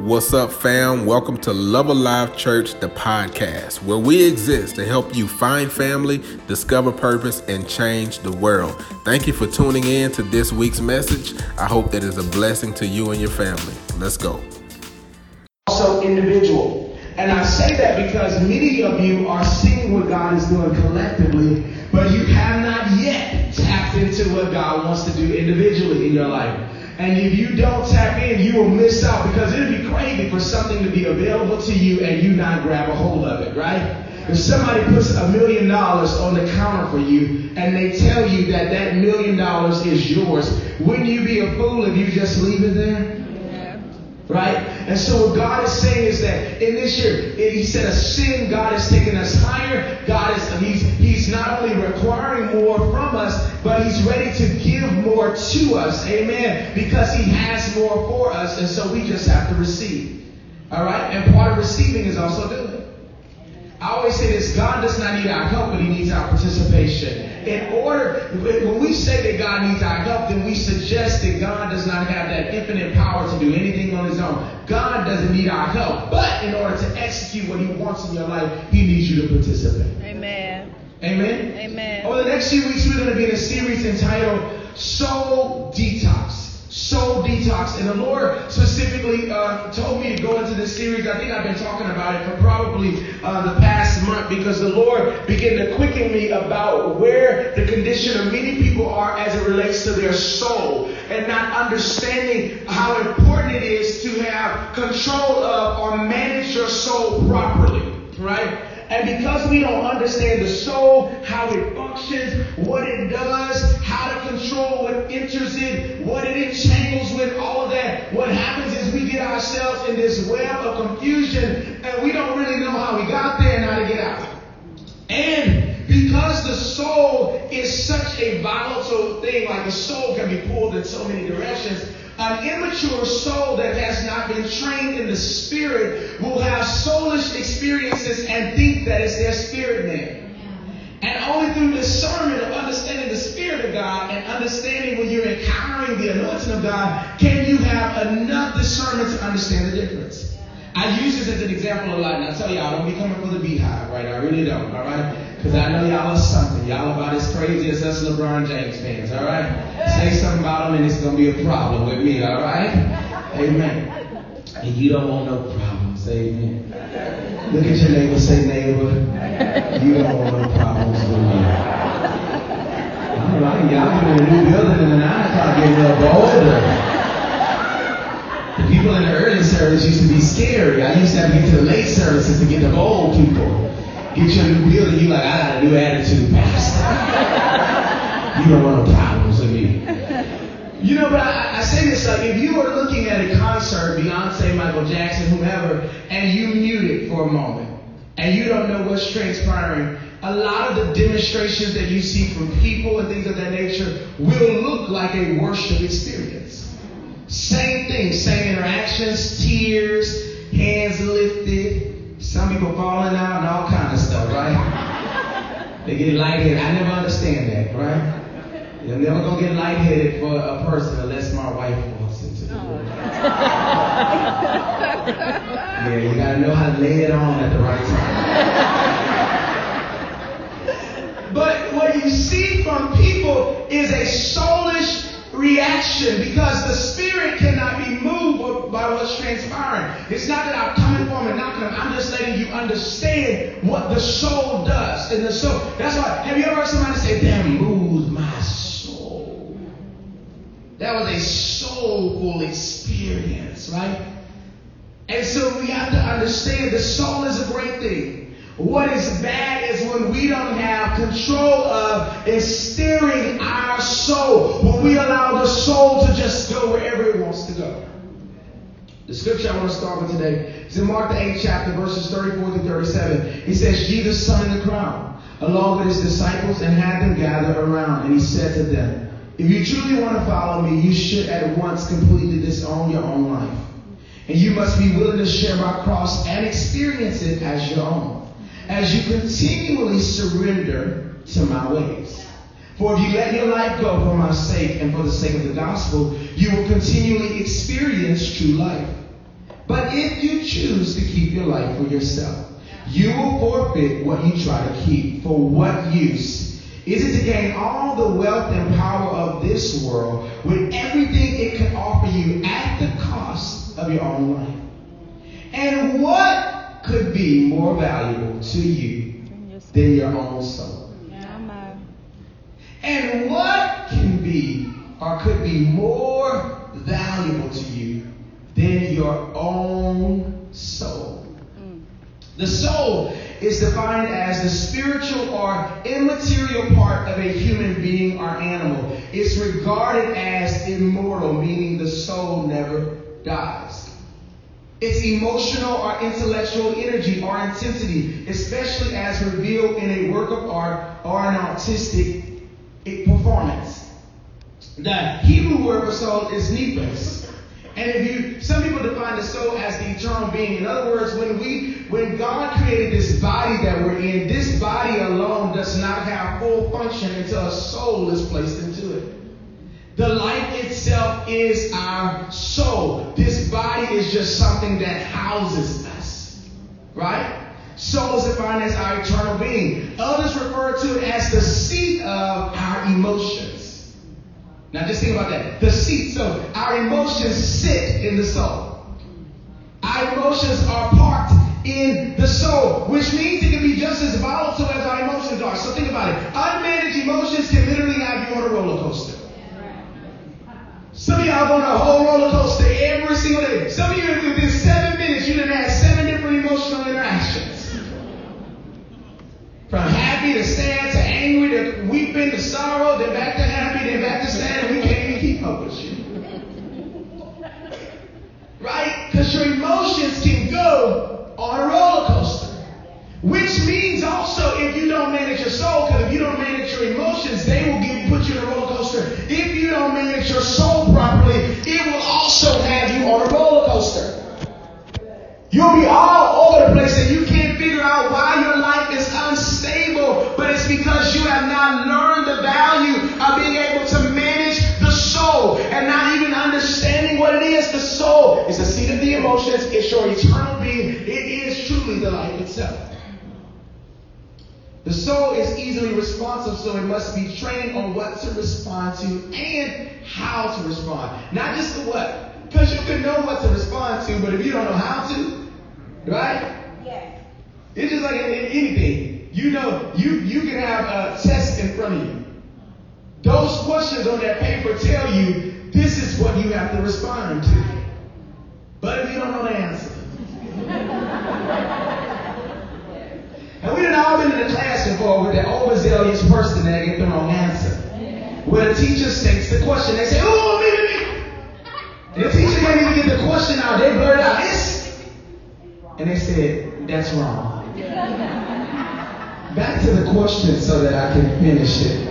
What's up, fam? Welcome to Love Alive Church, the podcast, where we exist to help you find family, discover purpose, and change the world. Thank you for tuning in to this week's message. I hope that is a blessing to you and your family. Let's go. Also, individual. And I say that because many of you are seeing what God is doing collectively, but you have not yet tapped into what God wants to do individually in your life. And if you don't tap in, you will miss out because it'd be crazy for something to be available to you and you not grab a hold of it, right? If somebody puts a million dollars on the counter for you and they tell you that that million dollars is yours, wouldn't you be a fool if you just leave it there? Right? And so what God is saying is that in this year, He said a sin, God is taking us higher. God is He's He's not only requiring more from us, but He's ready to give more to us. Amen. Because He has more for us, and so we just have to receive. All right? And part of receiving is also doing. I always say this God does not need our help, but He needs our participation. In order, when we say that God needs our help, then we suggest that God does not have that infinite power to do anything on His own. God doesn't need our help, but in order to execute what He wants in your life, He needs you to participate. Amen. Amen? Amen. Over the next few weeks, we're going to be in a series entitled Soul Detox. Soul Detox. And the Lord specifically uh, told me to go into this series. I think I've been talking about it for probably uh, the past month because the Lord began to quicken me about where the condition of many people are as it relates to their soul and not understanding how important it is to have control of or manage your soul properly. Right? And because we don't understand the soul, how it functions, what it does, how to control what enters it, what it entangles with, all of that, what happens is we get ourselves in this web of confusion and we don't really know how we got there and how to get out. And because the soul is such a volatile thing, like the soul can be pulled in so many directions, an immature soul that has not been trained in the spirit will have soulish experiences and think that it's their spirit man. And only through discernment of understanding the Spirit of God and understanding when you're encountering the anointing of God can you have enough discernment to understand the difference. I use this as an example a lot, and I tell y'all, I don't be coming for the BeyHive, right? I really don't, all right? Because I know y'all are something. Y'all about as crazy as us LeBron James fans, all right? Say something about them, and it's going to be a problem with me, all right? Amen. And you don't want no problems, amen. Look at your neighbor, say, neighbor, you don't want no problems with me. All right, y'all in a new building, and 9 o'clock getting bolder. The people in the early service used to be scary. I used to have to get to the late services to get the old people. Get you a new building, you like, I got a new attitude, Pastor. You don't want no problems with me. You know, but I, I say this like if you were looking at a concert, Beyonce, Michael Jackson, whomever, and you mute it for a moment, and you don't know what's transpiring, a lot of the demonstrations that you see from people and things of that nature will look like a worship experience. Same thing, same interactions, tears, hands lifted, some people falling out and all kind of stuff, right? They get lightheaded. I never understand that, right? You're never gonna get lightheaded for a person unless my wife walks into the room. Oh. yeah, you gotta know how to lay it on at the right time. but what you see from people is a soulish reaction because the spirit cannot be moved by what's transpiring. It's not that I'm coming for them and knocking them. I'm just letting you understand what the soul does. And the soul, that's why, have you ever heard somebody say, that moved my soul? That was a soulful experience, right? And so we have to understand the soul is a great thing. What is bad is when we don't have control of is steering our soul. When we allow the soul to just go wherever it wants to go. The scripture I want to start with today is in Mark the 8th chapter, verses 34 to 37. He says, Jesus in the crowd along with his disciples and had them gather around. And he said to them, If you truly want to follow me, you should at once completely disown your own life. And you must be willing to share my cross and experience it as your own as you continually surrender to my ways. For if you let your life go for my sake and for the sake of the gospel, you will continually experience true life. But if you choose to keep your life for yourself, you will forfeit what you try to keep. For what use is it to gain all the wealth and power of this world with everything it can offer you at the cost of your own life? And what could be more valuable to you than your own soul? Uh, and what can be or could be more valuable to you than your own soul? Hmm. The soul is defined as the spiritual or immaterial part of a human being or animal. It's regarded as immortal, meaning the soul never dies. It's emotional or intellectual energy or intensity, especially as revealed in a work of art or an artistic performance. The Hebrew word for soul is nephesh. And if you, some people define the soul as the eternal being. In other words, when we, when God created this body that we're in, this body alone does not have full function until a soul is placed into it. The life itself is our soul. This body is just something that houses us. Right? Soul is defined as our eternal being. Others refer to it as the seat of our emotions. Now just think about that. The seat. So our emotions sit in the soul. Our emotions are parked in the soul, which means it can be just as volatile as our emotions are. So think about it. Unmanaged emotions can literally have you on a roller coaster. Some of y'all on a whole roller coaster every single day. Some of you within seven minutes, you done had seven different emotional interactions. From happy to sad to angry to weeping to sorrow, then back to happy, then back to sad, and we can't even keep up with you. Right? Because your emotions can go on a roller coaster. Which means also if you don't manage your soul, because if you don't manage your emotions, they will get put you in a roller coaster. If you don't manage your soul properly, it will also have you on a roller coaster. You'll be all over the place and you can't figure out why your life is unstable, but it's because you have not learned the value of being able to manage the soul and not even understanding what it is. The soul is the seat of the emotions, it's your eternal being, it is truly the life itself. The soul is easily responsive, so it must be trained on what to respond to and how to respond. Not just the what. Because you can know what to respond to, but if you don't know how to, right? Yes. It's just like in, in anything. You know, you, you can have a test in front of you. Those questions on that paper tell you this is what you have to respond to. But if you don't know the answer. and we done all been in the class before with that overzealous person that get the wrong answer. Where the teacher states the question, they say, oh, me, me, me. The teacher can't even get the question out. They blurt out, it's. And they said, that's wrong. Back to the question so that I can finish it.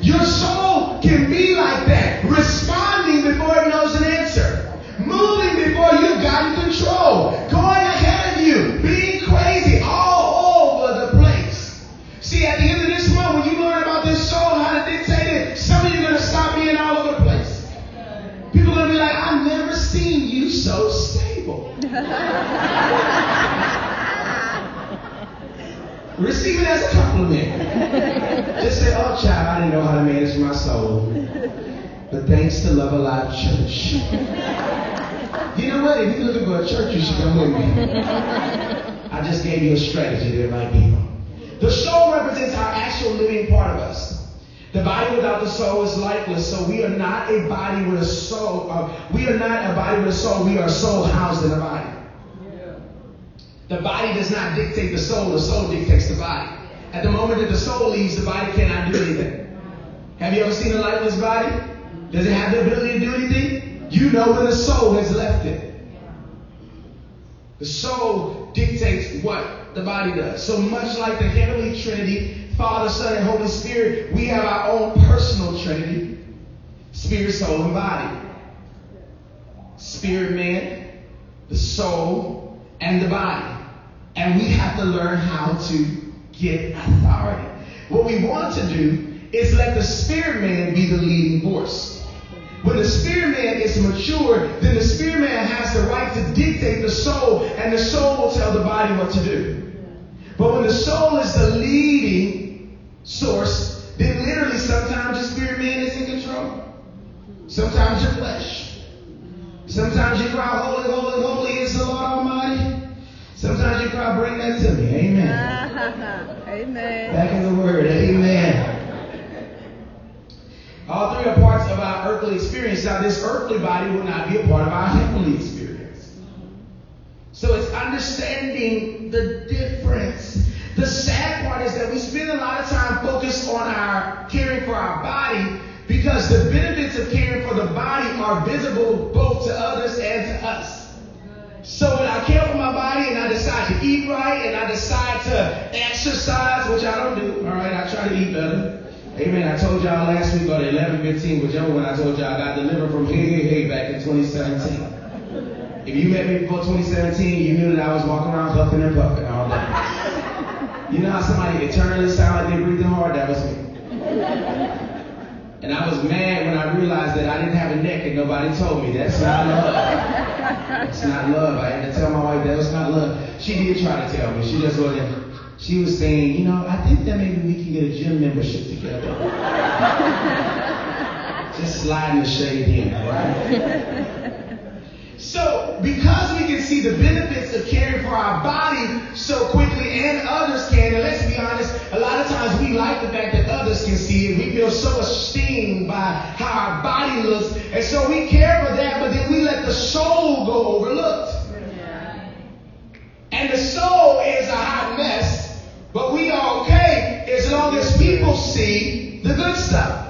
Your soul can be like that, responding before it knows an answer, moving before you've gotten control, going ahead of you, being crazy all over the place. See, at the end of this month, when you learn about this soul, how to dictate it, some of you are going to stop being all over the place. People are going to be like, I've never seen you so stable. Receive it as a compliment. Just say, oh, child, I didn't know how to manage my soul. But thanks to Love Alive Church. You know what? If you're looking for a church, you should come with me. I just gave you a strategy to invite people. The soul represents our actual living part of us. The body without the soul is lifeless, so we are not a body with a soul. Uh, we are not a body with a soul. We are soul housed in a body. The body does not dictate the soul, the soul dictates the body. At the moment that the soul leaves, the body cannot do anything. Have you ever seen a lifeless body? Does it have the ability to do anything? You know when the soul has left it. The soul dictates what the body does. So much like the heavenly Trinity, Father, Son, and Holy Spirit, we have our own personal Trinity spirit, soul, and body. Spirit, man, the soul, and the body. And we have to learn how to get authority. What we want to do is let the spirit man be the leading force. When the spirit man is mature, then the spirit man has the right to dictate the soul, and the soul will tell the body what to do. But when the soul is the leading source, then literally sometimes your spirit man is in control. Sometimes your flesh. Sometimes you cry, Holy, holy, holy is the Lord Almighty. Sometimes you cry, bring that to me. Amen. Amen. Back in the word. Amen. All three are parts of our earthly experience. Now, this earthly body will not be a part of our heavenly experience. So it's understanding the difference. The sad part is that we spend a lot of time focused on our caring for our body because the benefits of caring for the body are visible both to others and to us. So when I care for my body and I decide to right and I decide to exercise, which I don't do, all right, I try to eat better. Amen. I told y'all last week on 11:15 with Joe when I told y'all I got delivered from hey hey hey back in 2017. If you met me before 2017, you knew that I was walking around huffing and puffing all day. You know how somebody eternally sound like they're breathing hard? That was me. And I was mad when I realized that I didn't have a neck and nobody told me. That's not love. That's not love. I had to tell my wife that was not love. She did try to tell me. She just wasn't. She was saying, you know, I think that maybe we can get a gym membership together. just sliding the shade in, right? So, because we can see the benefits of caring for our body so quickly, and others can, and let's be honest, a lot of times we like the fact that others can see it. We feel so esteemed so we care for that, but then we let the soul go overlooked. And the soul is a hot mess, but we are okay as long as people see the good stuff.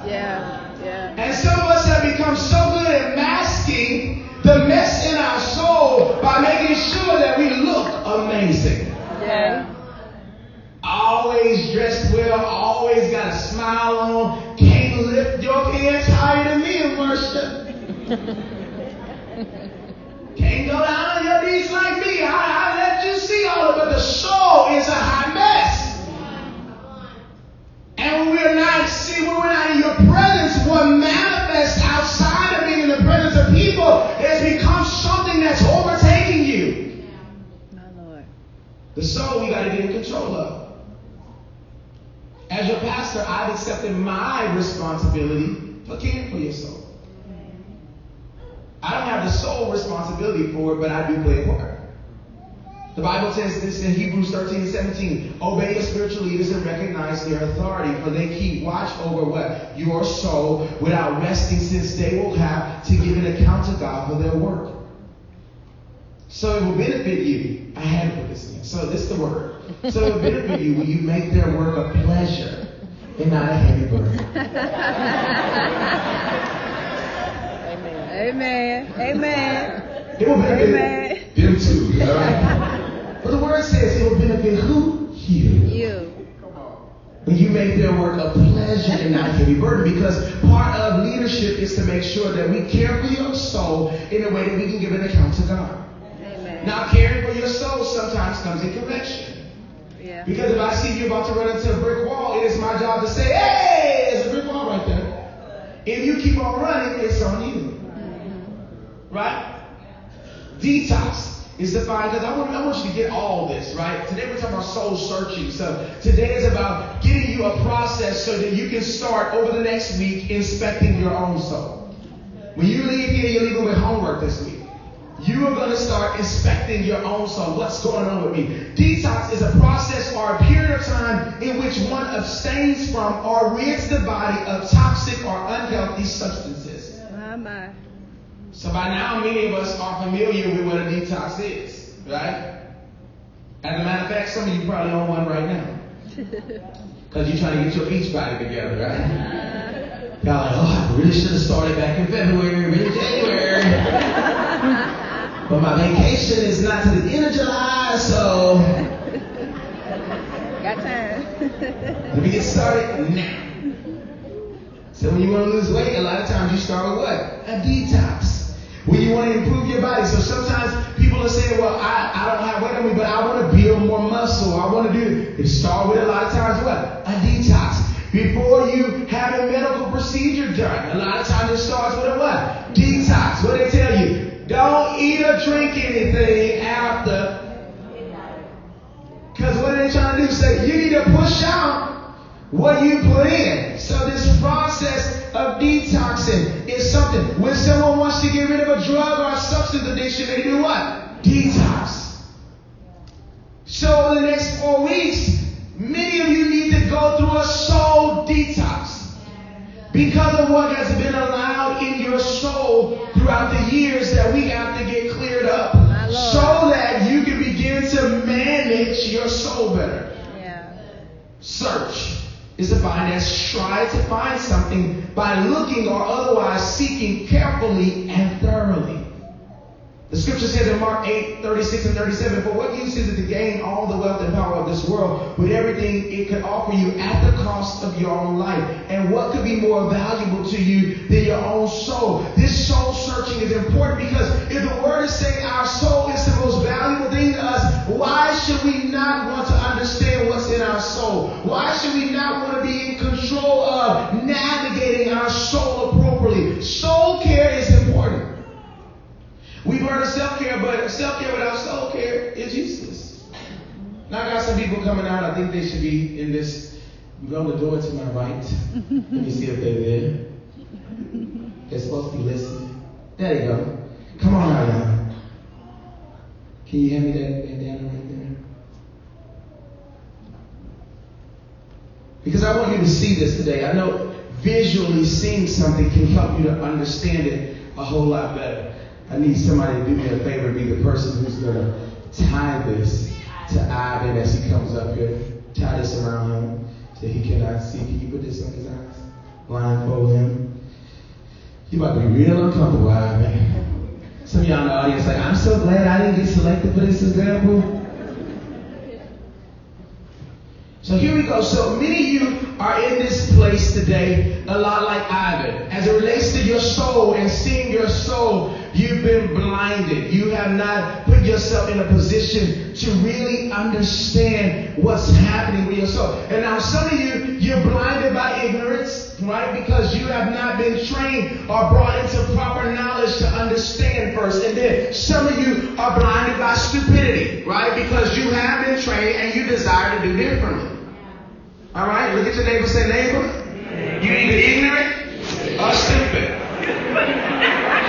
Can't go down on your knees like me. I, I let you see all of it, but the soul is a hot mess. And when we're not, see, when we're not in your presence, what manifests outside of being in the presence of people has become something that's overtaking you. My Lord. The soul we got to get in control of. As your pastor, I've accepted my responsibility for caring for your soul. I don't have the sole responsibility for it, but I do play a part. The Bible says this in Hebrews 13 and 17. Obey your spiritual leaders and recognize their authority, for they keep watch over what? Your soul without resting, since they will have to give an account to God for their work. So it will benefit you. I had to put this in. So this is the word. So it will benefit you when you make their work a pleasure and not a heavy burden. Amen. Amen. It will benefit Amen. them too. All right? But the word says it will benefit who? You. You. Come on. When you make their work a pleasure and not a heavy burden, because part of leadership is to make sure that we care for your soul in a way that we can give an account to God. Amen. Now, caring for your soul sometimes comes in correction. Yeah. Because if I see you about to run into a brick wall, it is my job to say, hey, there's a brick wall right there. If you keep on running, it's on you. Right? Detox is defined because I want, I want you to get all this, right? Today we're talking about soul searching. So today is about getting you a process so that you can start over the next week inspecting your own soul. When you leave here, you're leaving with homework this week. You are going to start inspecting your own soul. What's going on with me? Detox is a process or a period of time in which one abstains from or rids the body of toxic or unhealthy substances. So by now, many of us are familiar with what a detox is, right? As a matter of fact, some of you probably on one right now. Because you're trying to get your beach body together, right? Y'all like, oh, I really should have started back in February, really January. but my vacation is not to the end of July, so Got time. let me get started now. So when you want to lose weight, a lot of times you start with what? A detox when you want to improve your body. So sometimes people are saying, well, I, I don't have weight on me, but I want to build more muscle. I want to do it. Start with a lot of times what? A detox. Before you have a medical procedure done, a lot of times it starts with a what? Detox. What they tell you? Don't eat or drink anything after. Because what they're trying to do is say, you need to push out what you put in. So this process of detoxing is something. When someone wants to get rid of a drug or a substance addiction, they do what? Detox. So over the next four weeks, many of you need to go through a soul detox because of what has been allowed in your soul throughout the years that we have to get cleared up so that you can begin to manage your soul better. Yeah. Search is defined as try to find something by looking or otherwise seeking carefully and thoroughly. The scripture says in Mark 8, 36 and 37, For what use is it to gain all the wealth and power of this world with everything it could offer you at the cost of your own life? And what could be more valuable to you than your own soul? This soul searching is important because if the word is saying our soul is the most valuable thing to us, why should we not want to understand what's in our soul? Why should we not want to be in control of navigating our soul appropriately? Soul care. We've heard of self-care, but self-care without soul care is useless. Now I got some people coming out. I think they should be in this. Go the door to my right. Let me see if they're there. They're supposed to be listening. There you go. Come on out, y'all. Can you hand me that bandana right there? Because I want you to see this today. I know visually seeing something can help you to understand it a whole lot better. I need somebody to do me a favor, be the person who's to tie this to Ivan as he comes up here. Tie this around him so he cannot see. Can you put this on his eyes? Blindfold him. You about to be real uncomfortable, Ivan. Some of y'all in the audience like, I'm so glad I didn't get selected for this example. So here we go. So many of you are in this place today, a lot like Ivan. As it relates to your soul and seeing your soul, you've been blinded. You have not put yourself in a position to really understand what's happening with yourself. And now some of you, you're blinded by ignorance, right? Because you have not been trained or brought into proper knowledge to understand first. And then some of you are blinded by stupidity, right? Because you have been trained and you desire to do differently. All right, look at your neighbor. Say, you either ignorant or stupid.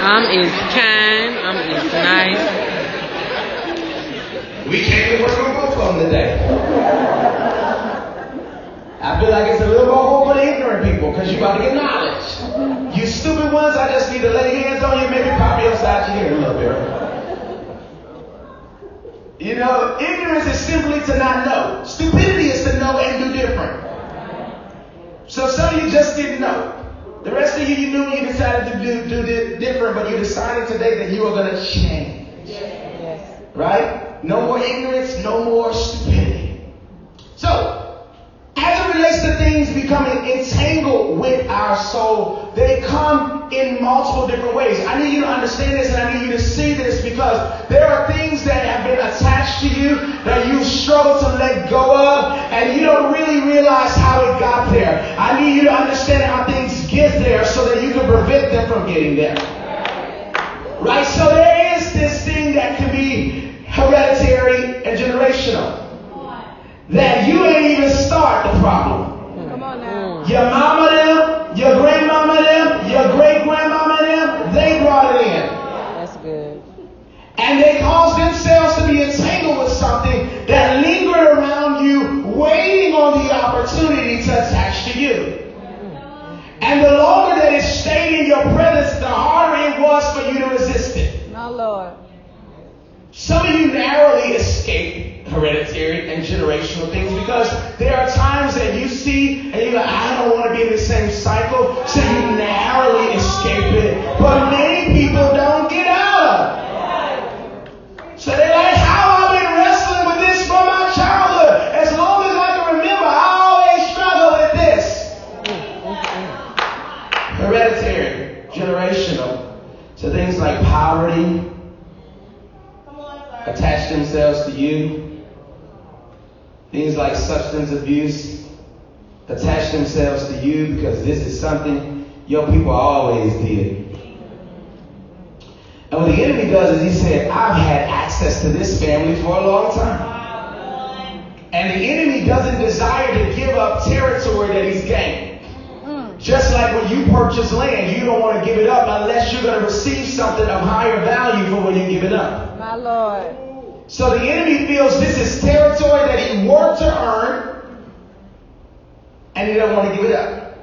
I'm is kind. I'm is nice. We came to work on both of them today. I feel like it's a little more hope for the ignorant people because you about to get knowledge. You stupid ones, I just need to lay hands on you, maybe pop you upside your head a little bit. You know, ignorance is simply to not know. Stupidity is to know and do different. So some of you just didn't know. The rest of you, you knew you decided to do, do di- different, but you decided today that you are going to change. Yes. Right? No more ignorance, no more stupidity. So, as it relates to things becoming entangled with our soul, they come in multiple different ways. I need you to understand this and I need you to see this because there are things that have been attached to you that you struggle to let go of and you don't really realize how it got there. I need you to understand how things get there so that you can prevent them from getting there. Right? So there is this thing that can be hereditary and generational. That you ain't even start the problem. You narrowly escape hereditary and generational things because there are times that you see and you're like, I don't want to be in the same cycle, so you narrowly escape it. But many people don't get out of it. So they're like, how I've been wrestling with this from my childhood. As long as I can remember, I always struggle with this. Hereditary, generational. So things like poverty, attach themselves to you. Things like substance abuse attach themselves to you because this is something your people always did. And what the enemy does is he said, I've had access to this family for a long time. And the enemy doesn't desire to give up territory that he's gained. Just like when you purchase land, you don't want to give it up unless you're going to receive something of higher value for when you give it up. My Lord. So the enemy feels this is territory that he worked to earn, and he doesn't want to give it up.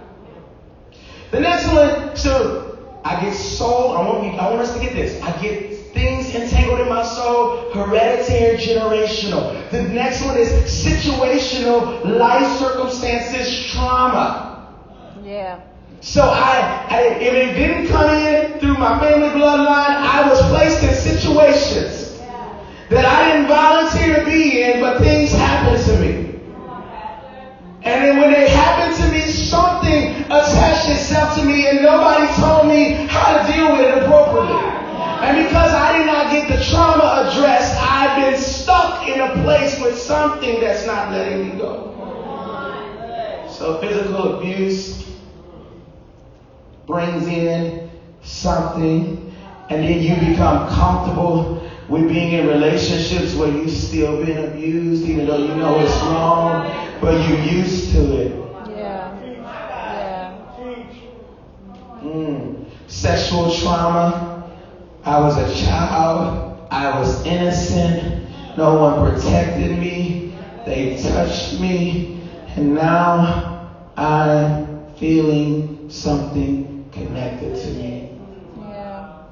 The next one, so I get soul. I want, I want us to get this. I get things entangled in my soul, hereditary, generational. The next one is situational, life circumstances, trauma. Yeah. So I, I, if it didn't come in through my family bloodline, I was placed in situations that I didn't volunteer to be in, but things happened to me. And then when they happened to me, something attached itself to me and nobody told me how to deal with it appropriately. And because I did not get the trauma addressed, I've been stuck in a place with something that's not letting me go. So physical abuse brings in something, and then you become comfortable with being in relationships where you've still been abused, even though you know it's wrong, but you're used to it. Yeah. Yeah. Mm. Sexual trauma. I was a child. I was innocent. No one protected me. They touched me. And now I'm feeling something connected to me. Yeah.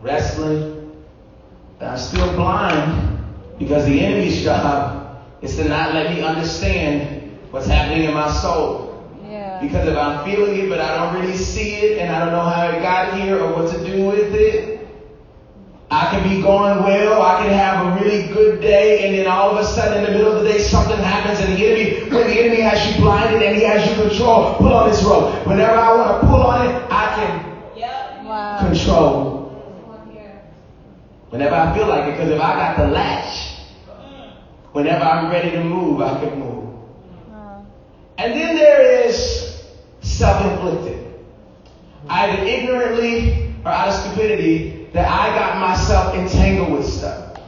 Wrestling. But I'm still blind because the enemy's job is to not let me understand what's happening in my soul. Yeah. Because if I'm feeling it, but I don't really see it, and I don't know how it got here or what to do with it, I can be going well, I can have a really good day, and then all of a sudden in the middle of the day something happens, and the enemy, when the enemy has you blinded and he has you control, pull on this rope. Whenever I want to pull on it, I can Wow. control. Whenever I feel like it, because if I got the latch, whenever I'm ready to move, I can move. Uh, And then there is self-inflicted. Either ignorantly or out of stupidity that I got myself entangled with stuff.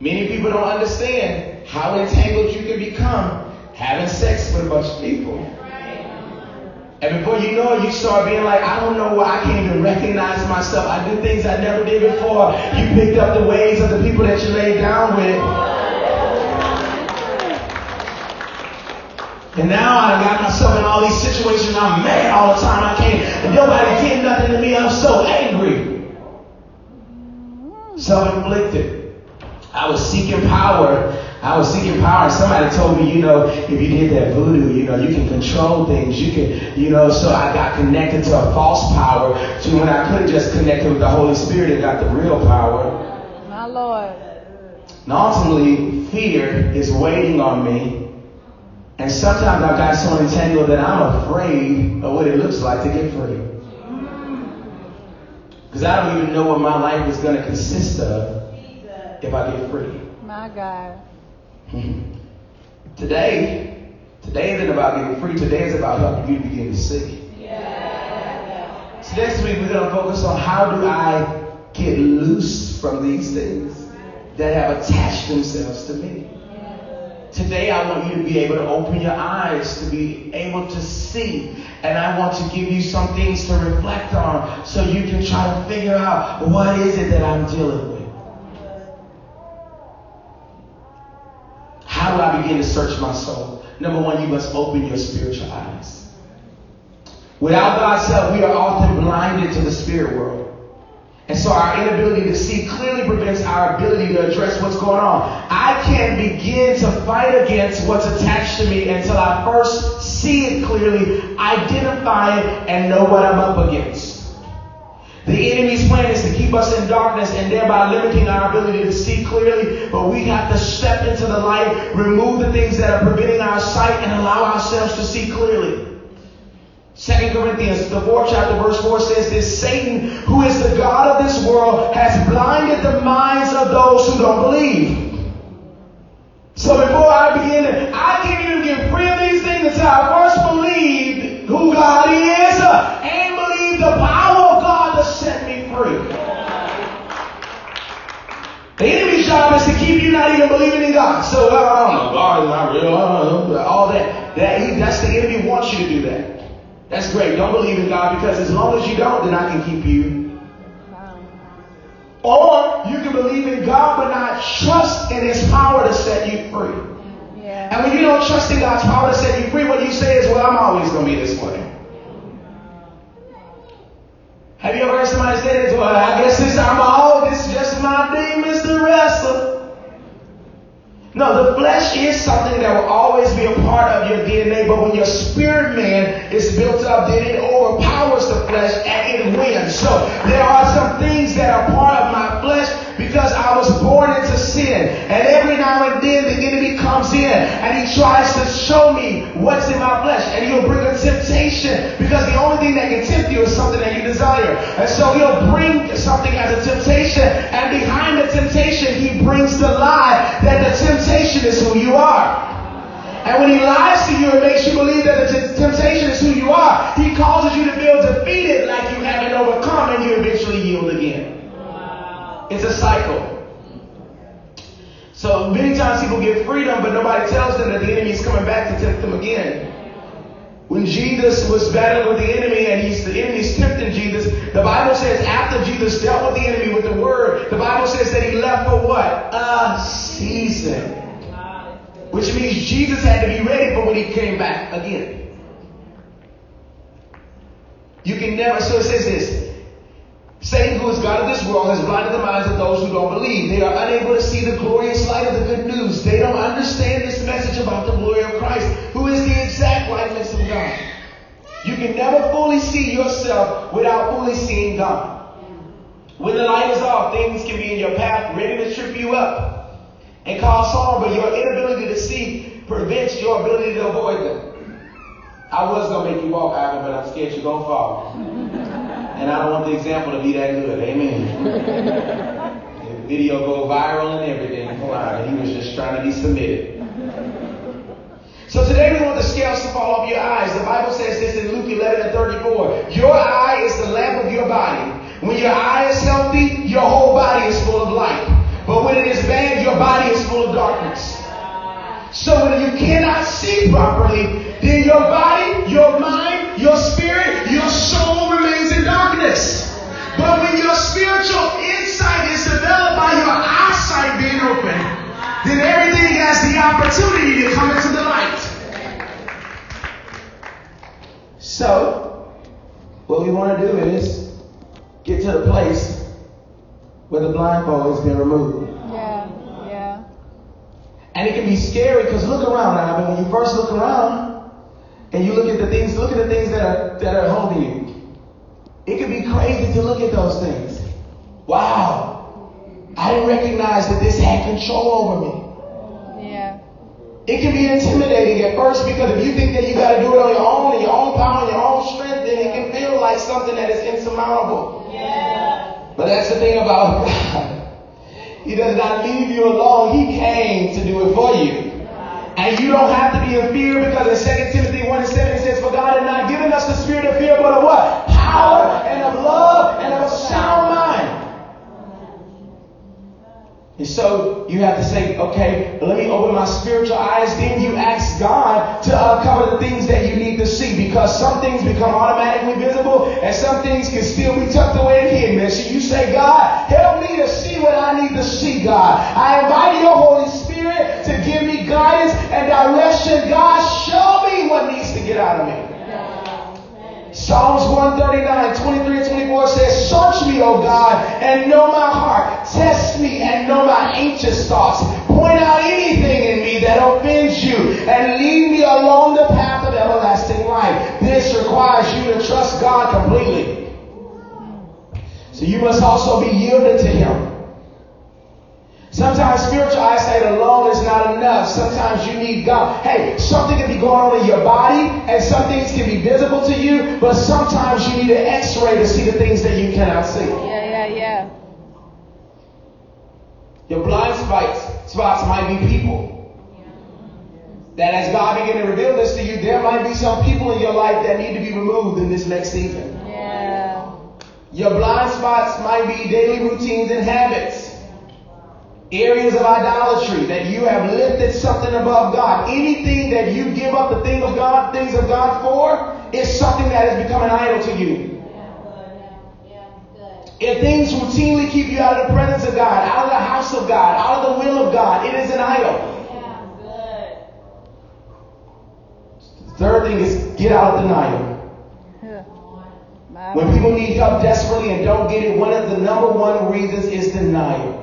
Many people don't understand how entangled you can become having sex with a bunch of people. And before you know it, you start being like, I don't know why I can't even recognize myself. I do things I never did before. You picked up the ways of the people that you laid down with. And now I got myself in all these situations. I'm mad all the time. I can't. Nobody did nothing to me. I'm so angry. Self-inflicted. I was seeking power. I was seeking power. Somebody told me, you know, if you did that voodoo, you know, you can control things. You can, you know, so I got connected to a false power to when I could have just connected with the Holy Spirit and got the real power. my Lord. And ultimately, fear is waiting on me. And sometimes I've got so entangled that I'm afraid of what it looks like to get free. Because I don't even know what my life is going to consist of if I get free. My God. Hmm. Today, today isn't about getting free. Today is about helping you begin to see. So next week we're going to focus on how do I get loose from these things that have attached themselves to me. Today I want you to be able to open your eyes to be able to see. And I want to give you some things to reflect on so you can try to figure out what is it that I'm dealing with. How do I begin to search my soul? Number one, you must open your spiritual eyes. Without God's help, we are often blinded to the spirit world. And so our inability to see clearly prevents our ability to address what's going on. I can't begin to fight against what's attached to me until I first see it clearly, identify it, and know what I'm up against. The enemy's plan is to keep us in darkness and thereby limiting our ability to see clearly. But we have to step into the light, remove the things that are preventing our sight, and allow ourselves to see clearly. 2 Corinthians, the fourth chapter, verse 4 says this Satan, who is the God of this world, has blinded the minds of those who don't believe. So before I begin, I can't even get free of these things until I first believe who God is uh, and believe the power of God to set me free. The enemy's job is to keep you not even believing in God. So I don't know, God is not real. Know, all that. That he, that's the enemy wants you to do that. That's great. Don't believe in God because as long as you don't, then I can keep you. Or you can believe in God but not trust in His power to set you free. Yeah. And when you don't trust in God's power to set you free, what you say is, well, I'm always going to be this way. Have you ever heard somebody say this? Well, I guess this I'm all this is just my day, Mr. Wrestler. No, the flesh is something that will always be a part of your DNA, but when your spirit man is built up, then it overpowers the flesh and it wins. So there are some things that are part of my flesh because I was born into sin. And every now and then the enemy comes in and he tries to show me what's in my flesh. And he'll bring a temptation because the only thing that can tempt you is something that you desire. And so he'll bring something as a temptation. And behind the temptation, he brings the lie that the temptation is who you are. And when he lies to you and makes you believe that the t- temptation is who you are, he causes you to feel defeated like you haven't overcome and you eventually yield again. It's a cycle. So many times people get freedom, but nobody tells them that the enemy is coming back to tempt them again. When Jesus was battling with the enemy and he's the enemy's tempting Jesus, the Bible says after Jesus dealt with the enemy with the word, the Bible says that he left for what? A season. Which means Jesus had to be ready for when he came back again. You can never, so it says this. Satan, who is God of this world, has blinded the minds of those who don't believe. They are unable to see the glorious light of the good news. They don't understand this message about the glory of Christ, who is the exact likeness of God. You can never fully see yourself without fully seeing God. When the light is off, things can be in your path ready to trip you up and cause harm, but your inability to see prevents your ability to avoid them. I was going to make you walk, Ivan, but I'm scared you're going to fall. And I don't want the example to be that good. Amen. the video go viral and everything. On, he was just trying to be submitted. So today we want the scales to fall off your eyes. The Bible says this in Luke 11 and 34. Your eye is the lamp of your body. When your eye is healthy, your whole body is full of light. But when it is bad, your body is full of darkness. So when you cannot see properly, then your body, your mind, your spirit, your soul remains in darkness. But when your spiritual insight is developed by your eyesight being open, then everything has the opportunity to come into the light. So, what we want to do is get to the place where the blindfold has been removed. And it can be scary because look around now. I mean, when you first look around and you look at the things, look at the things that are that are holding you. It can be crazy to look at those things. Wow, I didn't recognize that this had control over me. Yeah. It can be intimidating at first because if you think that you got to do it on your own, in your own power, and your own strength, then it can feel like something that is insurmountable. Yeah. But that's the thing about God. He does not leave you alone. He came to do it for you. And you don't have to be in fear because in 2 Timothy 1 and 7 it says, For God has not given us the spirit of fear, but of what? Power and of love and of sound mind. And so you have to say, okay, let me open my spiritual eyes. Then you ask God to uncover the things that you need to see because some things become automatically visible and some things can still be tucked away and hidden. And so you say, God, help me to see what I need to see, God. I invite your Holy Spirit to give me guidance and direction. God, show me what needs to get out of me. Psalms 139, 23 and 24 says, Search me, O God, and know my heart. Test me and know my anxious thoughts. Point out anything in me that offends you and lead me along the path of everlasting life. This requires you to trust God completely. So you must also be yielded to Him. Sometimes spiritual eyesight alone is not enough. Sometimes you need God. Hey, something can be going on in your body and some things can be visible to you, but sometimes you need an x-ray to see the things that you cannot see. Yeah. Yeah. Yeah. Your blind spots, spots might be people. That as God begin to reveal this to you, there might be some people in your life that need to be removed in this next season. Yeah. Your blind spots might be daily routines and habits. Areas of idolatry that you have lifted something above God. Anything that you give up the thing of God, things of God for, is something that has become an idol to you. If things routinely keep you out of the presence of God, out of the house of God, out of the will of God, it is an idol. Yeah, good. Third thing is get out of denial. When people need help desperately and don't get it, one of the number one reasons is denial.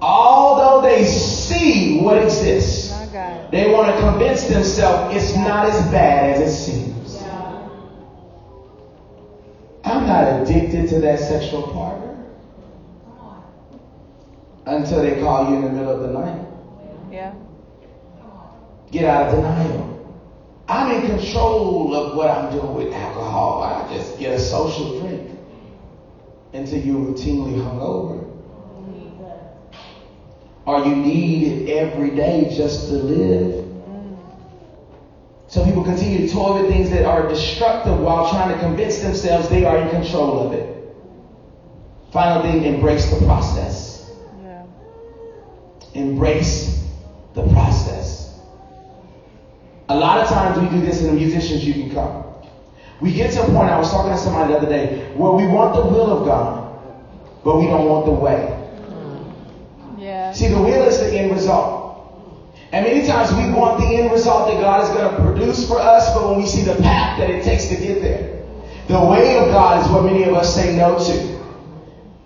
Although they see what exists, they want to convince themselves it's not as bad as it seems. I'm not addicted to that sexual partner until they call you in the middle of the night. Yeah. Get out of denial. I'm in control of what I'm doing with alcohol. I just get a social drink until you're routinely hungover. Or you need it every day just to live. So people continue to toy with things that are destructive while trying to convince themselves they are in control of it. Final thing, embrace the process. Yeah. Embrace the process. A lot of times we do this, in the musicians, you can come. We get to a point, I was talking to somebody the other day, where we want the will of God, but we don't want the way. See, the will is the end result. And many times we want the end result that God is going to produce for us, but when we see the path that it takes to get there, the way of God is what many of us say no to.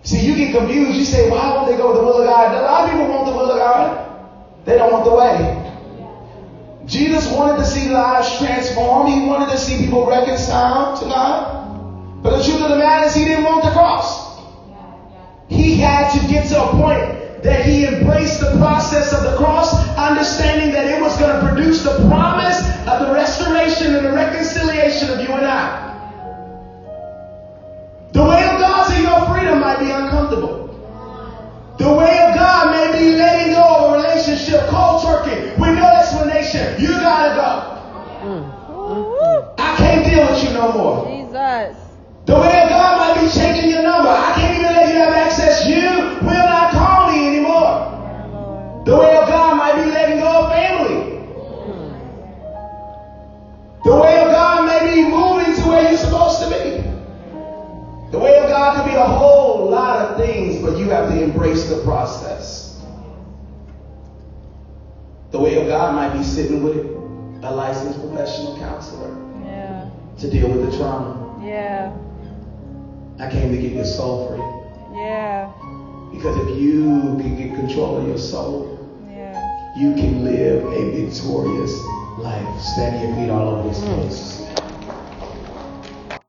See, you get confused. You say, why won't they go with the will of God? A lot of people want the will of God. They don't want the way. Jesus wanted to see lives transformed. He wanted to see people reconciled to God. But the truth of the matter is he didn't want the cross. He had to get to a point that he embraced the process of the cross, understanding that it was going to produce the promise of the restoration and the reconciliation of you and I. The way of God to your freedom might be uncomfortable. The way of God may be letting go of a relationship, cold turkey, with no explanation. You gotta go. I can't deal with you no more. Jesus. The way of God might be changing your number. I can't even let you have access. You The way of God might be letting go of family. The way of God may be moving to where you're supposed to be. The way of God could be a whole lot of things, but you have to embrace the process. The way of God might be sitting with a licensed professional counselor Yeah. to deal with the trauma. Yeah. I came to get your soul free. Yeah. Because if you can get control of your soul you can live a victorious life. Stand your feet all over this place.